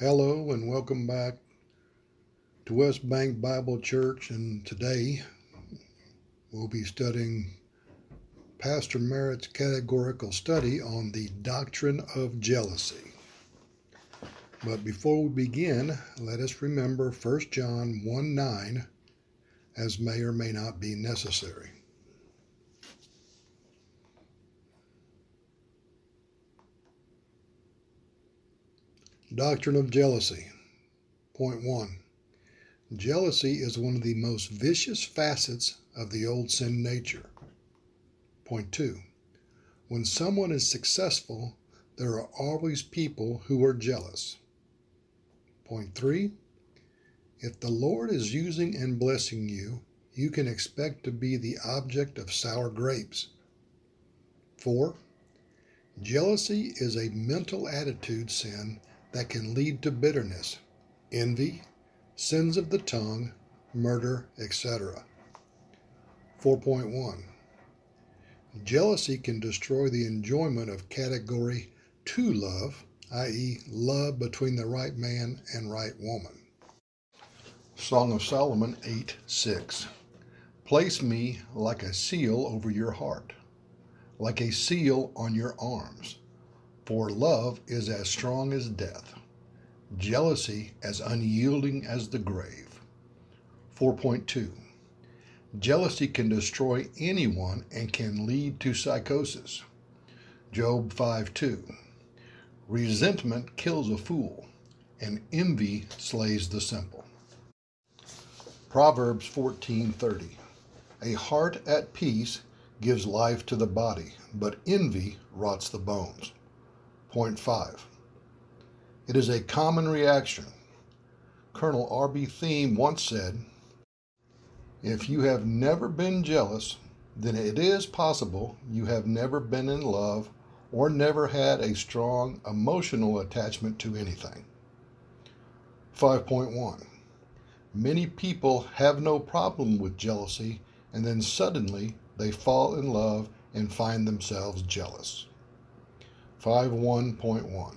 Hello and welcome back to West Bank Bible Church. And today we'll be studying Pastor Merritt's categorical study on the doctrine of jealousy. But before we begin, let us remember 1 John 1 9, as may or may not be necessary. Doctrine of jealousy. Point one Jealousy is one of the most vicious facets of the old sin nature. Point two When someone is successful, there are always people who are jealous. Point three If the Lord is using and blessing you, you can expect to be the object of sour grapes. Four Jealousy is a mental attitude sin that can lead to bitterness, envy, sins of the tongue, murder, etc. 4.1 Jealousy can destroy the enjoyment of category 2 love, i.e., love between the right man and right woman. Song of Solomon 8 6 Place me like a seal over your heart, like a seal on your arms for love is as strong as death, jealousy as unyielding as the grave. 4.2 Jealousy can destroy anyone and can lead to psychosis. Job 5:2. Resentment kills a fool, and envy slays the simple. Proverbs 14:30. A heart at peace gives life to the body, but envy rots the bones. Point 5. It is a common reaction. Colonel R.B. Thieme once said, If you have never been jealous, then it is possible you have never been in love or never had a strong emotional attachment to anything. 5.1 Many people have no problem with jealousy, and then suddenly they fall in love and find themselves jealous. 51.1.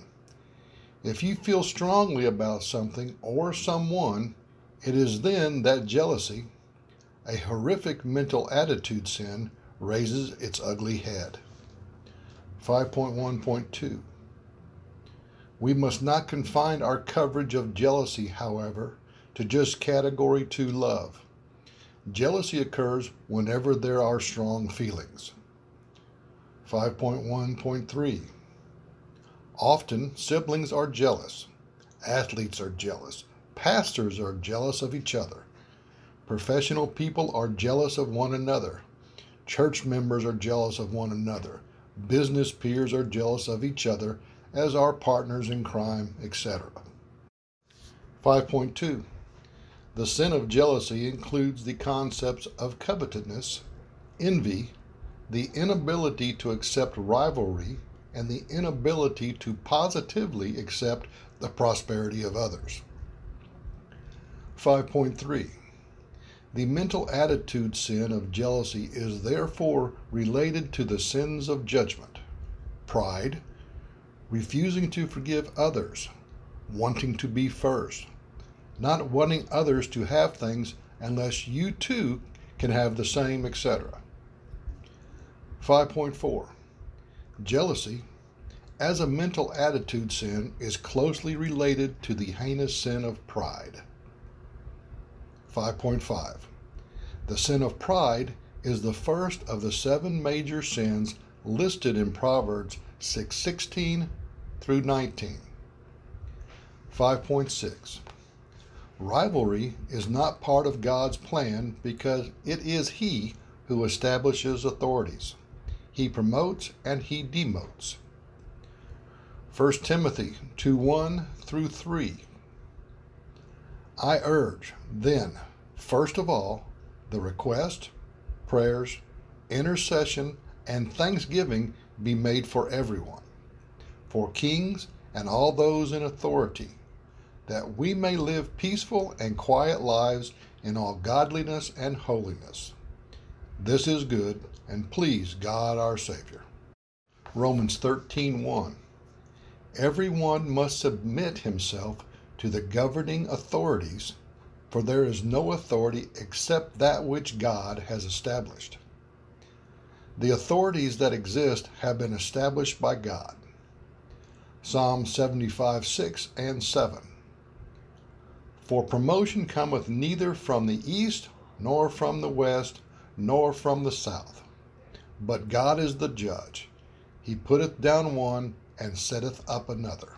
If you feel strongly about something or someone, it is then that jealousy, a horrific mental attitude sin, raises its ugly head. 5.1.2. We must not confine our coverage of jealousy, however, to just category 2 love. Jealousy occurs whenever there are strong feelings. 5.1.3 Often, siblings are jealous, athletes are jealous, pastors are jealous of each other, professional people are jealous of one another, church members are jealous of one another, business peers are jealous of each other as are partners in crime, etc. 5.2 The sin of jealousy includes the concepts of covetousness, envy, the inability to accept rivalry, and the inability to positively accept the prosperity of others. 5.3 The mental attitude sin of jealousy is therefore related to the sins of judgment, pride, refusing to forgive others, wanting to be first, not wanting others to have things unless you too can have the same, etc. 5.4 Jealousy, as a mental attitude sin, is closely related to the heinous sin of pride. 5.5 The sin of pride is the first of the seven major sins listed in Proverbs 6:16 through 19. 5.6 Rivalry is not part of God's plan because it is He who establishes authorities. He promotes and he demotes. 1 Timothy 2 1 through 3. I urge, then, first of all, the request, prayers, intercession, and thanksgiving be made for everyone, for kings and all those in authority, that we may live peaceful and quiet lives in all godliness and holiness. This is good and please God our Savior. Romans 13:1 Everyone must submit himself to the governing authorities, for there is no authority except that which God has established. The authorities that exist have been established by God. Psalm 75 6 and 7. For promotion cometh neither from the east, nor from the west, nor from the south. But God is the judge. He putteth down one and setteth up another.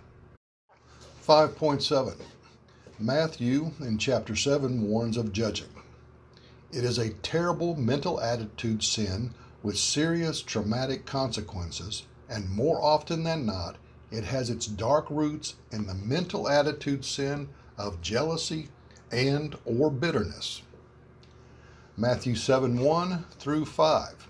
5.7 Matthew in chapter 7 warns of judging. It is a terrible mental attitude sin with serious traumatic consequences, and more often than not, it has its dark roots in the mental attitude sin of jealousy and or bitterness. Matthew 7 1 through 5.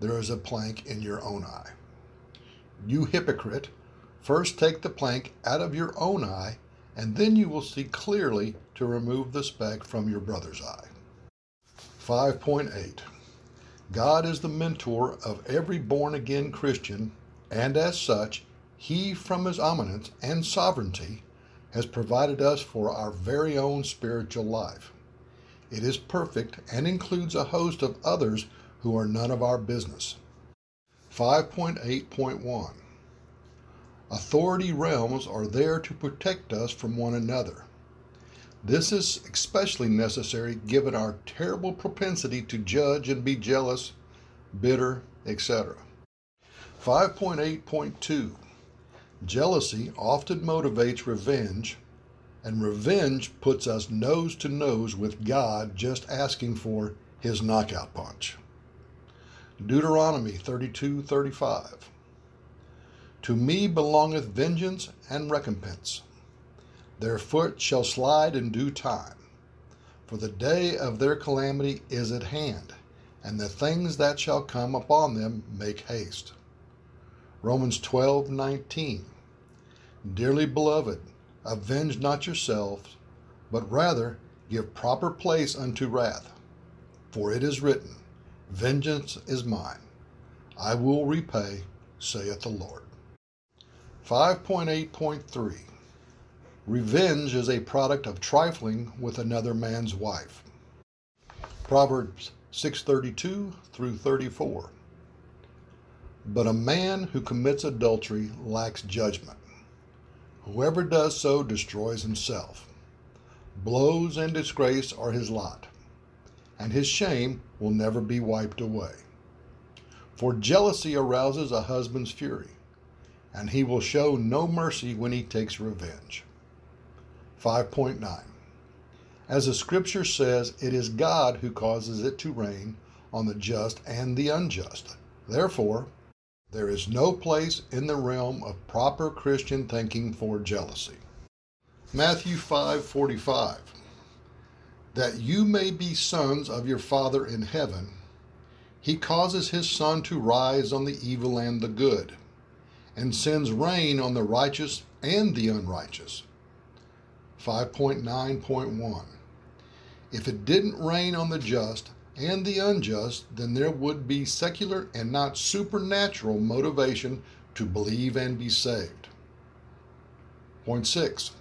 there is a plank in your own eye? You hypocrite, first take the plank out of your own eye, and then you will see clearly to remove the speck from your brother's eye. 5.8 God is the mentor of every born again Christian, and as such, He, from His omniscience and sovereignty, has provided us for our very own spiritual life. It is perfect and includes a host of others who are none of our business. 5.8.1 Authority realms are there to protect us from one another. This is especially necessary given our terrible propensity to judge and be jealous, bitter, etc. 5.8.2 Jealousy often motivates revenge, and revenge puts us nose to nose with God just asking for his knockout punch. Deuteronomy 32:35 To me belongeth vengeance and recompense. Their foot shall slide in due time, for the day of their calamity is at hand, and the things that shall come upon them make haste. Romans 12:19 Dearly beloved, avenge not yourselves, but rather give proper place unto wrath. For it is written, Vengeance is mine, I will repay, saith the Lord. 5.8.3 Revenge is a product of trifling with another man's wife. Proverbs 6:32 through 34. But a man who commits adultery lacks judgment. Whoever does so destroys himself. Blows and disgrace are his lot, and his shame will never be wiped away. For jealousy arouses a husband's fury, and he will show no mercy when he takes revenge. 5.9 As the scripture says, it is God who causes it to rain on the just and the unjust. Therefore, there is no place in the realm of proper Christian thinking for jealousy. Matthew 5:45 That you may be sons of your Father in heaven, he causes his sun to rise on the evil and the good, and sends rain on the righteous and the unrighteous. 5.9.1 If it didn't rain on the just, and the unjust, then there would be secular and not supernatural motivation to believe and be saved. Point six.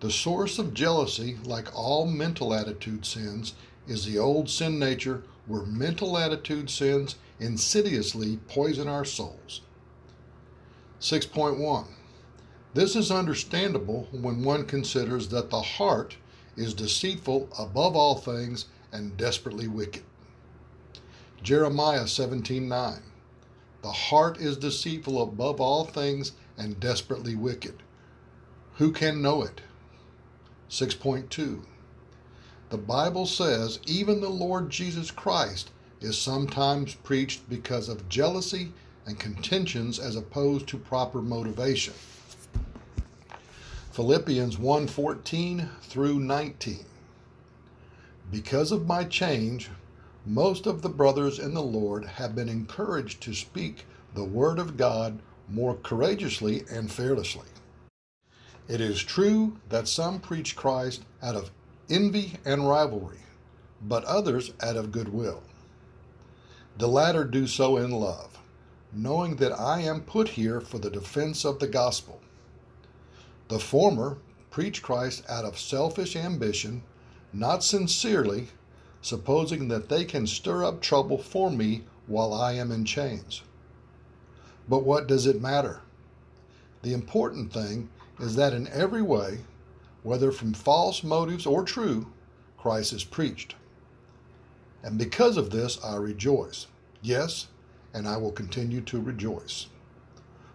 The source of jealousy, like all mental attitude sins, is the old sin nature where mental attitude sins insidiously poison our souls. 6.1. This is understandable when one considers that the heart is deceitful above all things and desperately wicked. Jeremiah 17:9 The heart is deceitful above all things and desperately wicked. Who can know it? 6.2 The Bible says even the Lord Jesus Christ is sometimes preached because of jealousy and contentions as opposed to proper motivation. Philippians 1:14 through 19. Because of my change, most of the brothers in the Lord have been encouraged to speak the word of God more courageously and fearlessly. It is true that some preach Christ out of envy and rivalry, but others out of goodwill. The latter do so in love, knowing that I am put here for the defense of the gospel. The former preach Christ out of selfish ambition, not sincerely, supposing that they can stir up trouble for me while I am in chains. But what does it matter? The important thing is that in every way, whether from false motives or true, Christ is preached. And because of this, I rejoice. Yes, and I will continue to rejoice.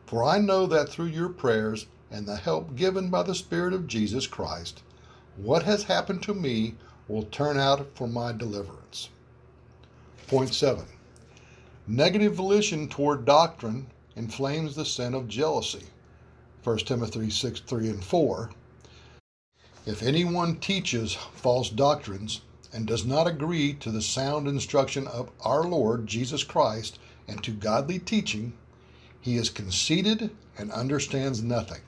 For I know that through your prayers and the help given by the Spirit of Jesus Christ, what has happened to me will turn out for my deliverance. Point 7. Negative volition toward doctrine inflames the sin of jealousy. 1 Timothy 6 3 and 4. If anyone teaches false doctrines and does not agree to the sound instruction of our Lord Jesus Christ and to godly teaching, he is conceited and understands nothing.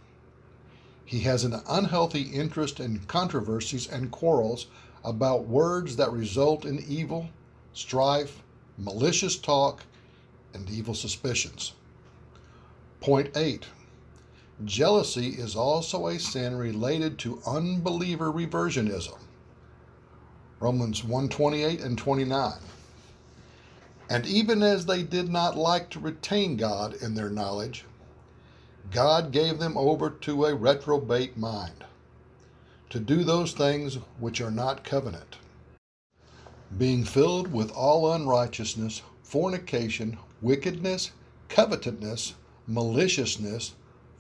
He has an unhealthy interest in controversies and quarrels about words that result in evil, strife, malicious talk, and evil suspicions. Point 8 Jealousy is also a sin related to unbeliever reversionism. Romans 128 and 29. And even as they did not like to retain God in their knowledge, God gave them over to a reprobate mind, to do those things which are not covenant, being filled with all unrighteousness, fornication, wickedness, covetousness, maliciousness,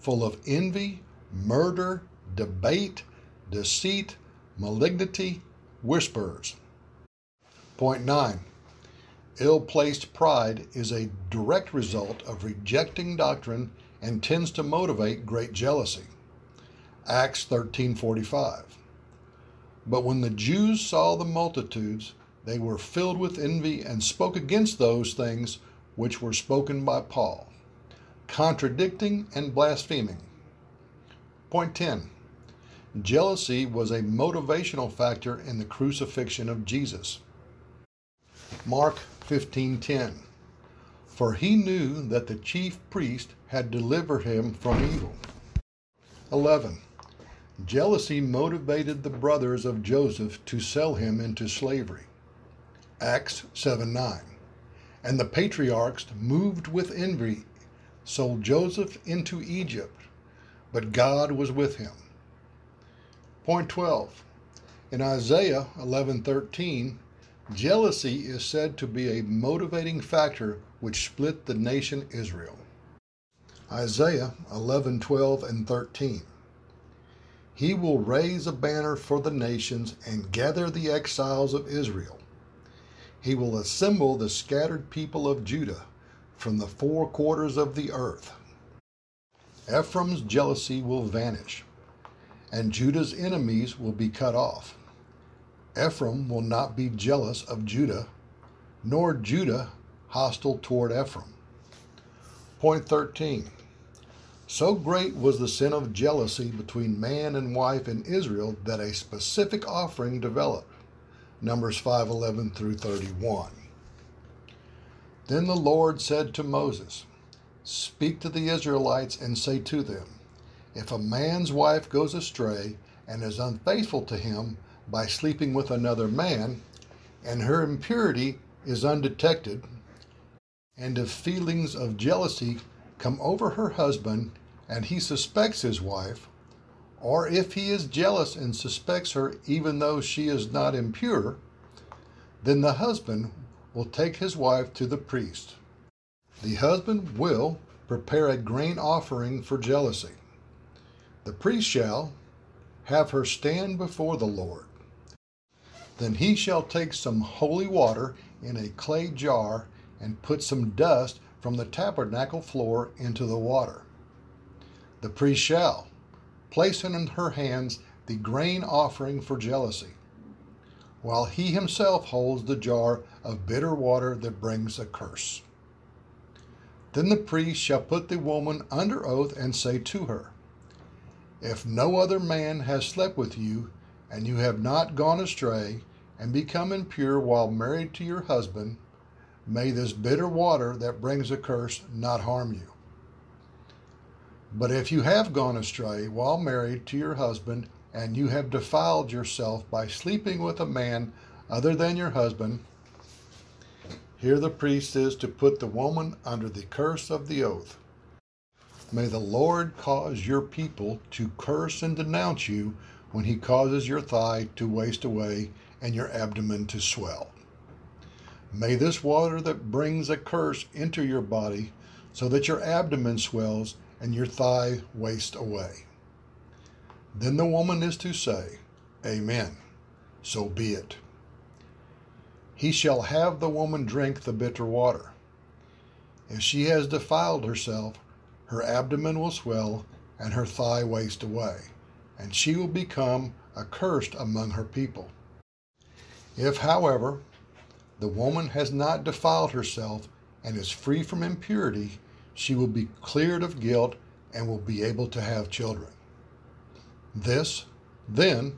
full of envy, murder, debate, deceit, malignity, whispers. Point 9. Ill placed pride is a direct result of rejecting doctrine and tends to motivate great jealousy. Acts 13:45. But when the Jews saw the multitudes, they were filled with envy and spoke against those things which were spoken by Paul contradicting and blaspheming. Point 10 Jealousy was a motivational factor in the crucifixion of Jesus. Mark 15:10 For he knew that the chief priest had delivered him from evil. 11 Jealousy motivated the brothers of Joseph to sell him into slavery. Acts 7 9. And the patriarchs, moved with envy, sold Joseph into Egypt, but God was with him. Point 12. In Isaiah 11:13, jealousy is said to be a motivating factor which split the nation Israel. Isaiah 11:12 and 13. He will raise a banner for the nations and gather the exiles of Israel. He will assemble the scattered people of Judah from the four quarters of the earth. Ephraim's jealousy will vanish, and Judah's enemies will be cut off. Ephraim will not be jealous of Judah, nor Judah hostile toward Ephraim. Point 13. So great was the sin of jealousy between man and wife in Israel that a specific offering developed. Numbers 5:11 through 31. Then the Lord said to Moses, Speak to the Israelites and say to them, If a man's wife goes astray and is unfaithful to him by sleeping with another man, and her impurity is undetected, and if feelings of jealousy come over her husband and he suspects his wife, or if he is jealous and suspects her even though she is not impure, then the husband will take his wife to the priest. The husband will prepare a grain offering for jealousy. The priest shall have her stand before the Lord. Then he shall take some holy water in a clay jar and put some dust from the tabernacle floor into the water. The priest shall placing in her hands the grain offering for jealousy, while he himself holds the jar of bitter water that brings a curse. Then the priest shall put the woman under oath and say to her, If no other man has slept with you, and you have not gone astray and become impure while married to your husband, may this bitter water that brings a curse not harm you. But if you have gone astray while married to your husband, and you have defiled yourself by sleeping with a man other than your husband, here the priest is to put the woman under the curse of the oath. May the Lord cause your people to curse and denounce you when he causes your thigh to waste away and your abdomen to swell. May this water that brings a curse enter your body so that your abdomen swells and your thigh waste away. Then the woman is to say, Amen. So be it. He shall have the woman drink the bitter water. If she has defiled herself, her abdomen will swell and her thigh waste away, and she will become accursed among her people. If, however, the woman has not defiled herself and is free from impurity, she will be cleared of guilt and will be able to have children. This, then,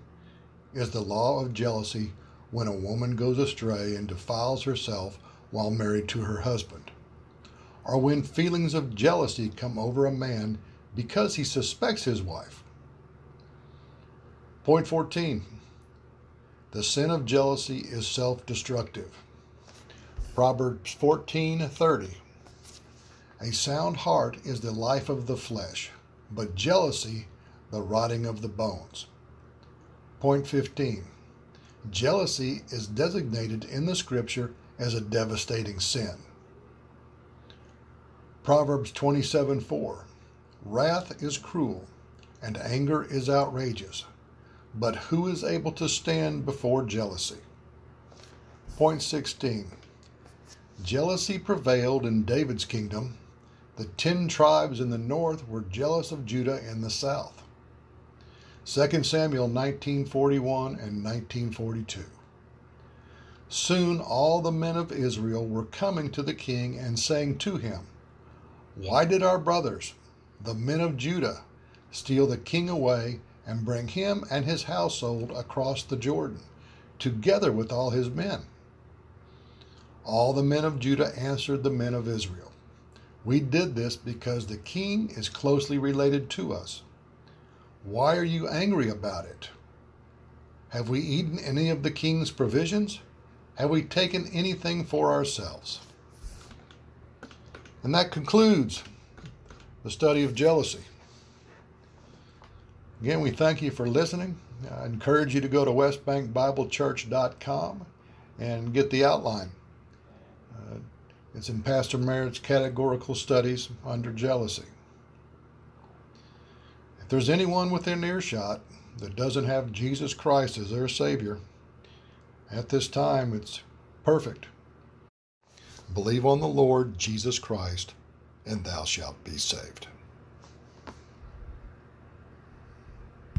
is the law of jealousy when a woman goes astray and defiles herself while married to her husband, or when feelings of jealousy come over a man because he suspects his wife. Point 14 The sin of jealousy is self destructive. Proverbs 14:30 A sound heart is the life of the flesh, but jealousy the rotting of the bones. Point 15 Jealousy is designated in the scripture as a devastating sin. Proverbs 27 4 Wrath is cruel, and anger is outrageous, but who is able to stand before jealousy? Point 16 Jealousy prevailed in David's kingdom. The ten tribes in the north were jealous of Judah in the south. 2 Samuel 1941 and 1942. Soon all the men of Israel were coming to the king and saying to him, Why did our brothers, the men of Judah, steal the king away and bring him and his household across the Jordan, together with all his men? All the men of Judah answered the men of Israel, We did this because the king is closely related to us why are you angry about it? Have we eaten any of the king's provisions? Have we taken anything for ourselves? And that concludes the study of jealousy. Again, we thank you for listening. I encourage you to go to westbankbiblechurch.com and get the outline. Uh, it's in Pastor Merritt's categorical studies under jealousy. If there's anyone within earshot that doesn't have Jesus Christ as their Savior, at this time it's perfect. Believe on the Lord Jesus Christ, and thou shalt be saved.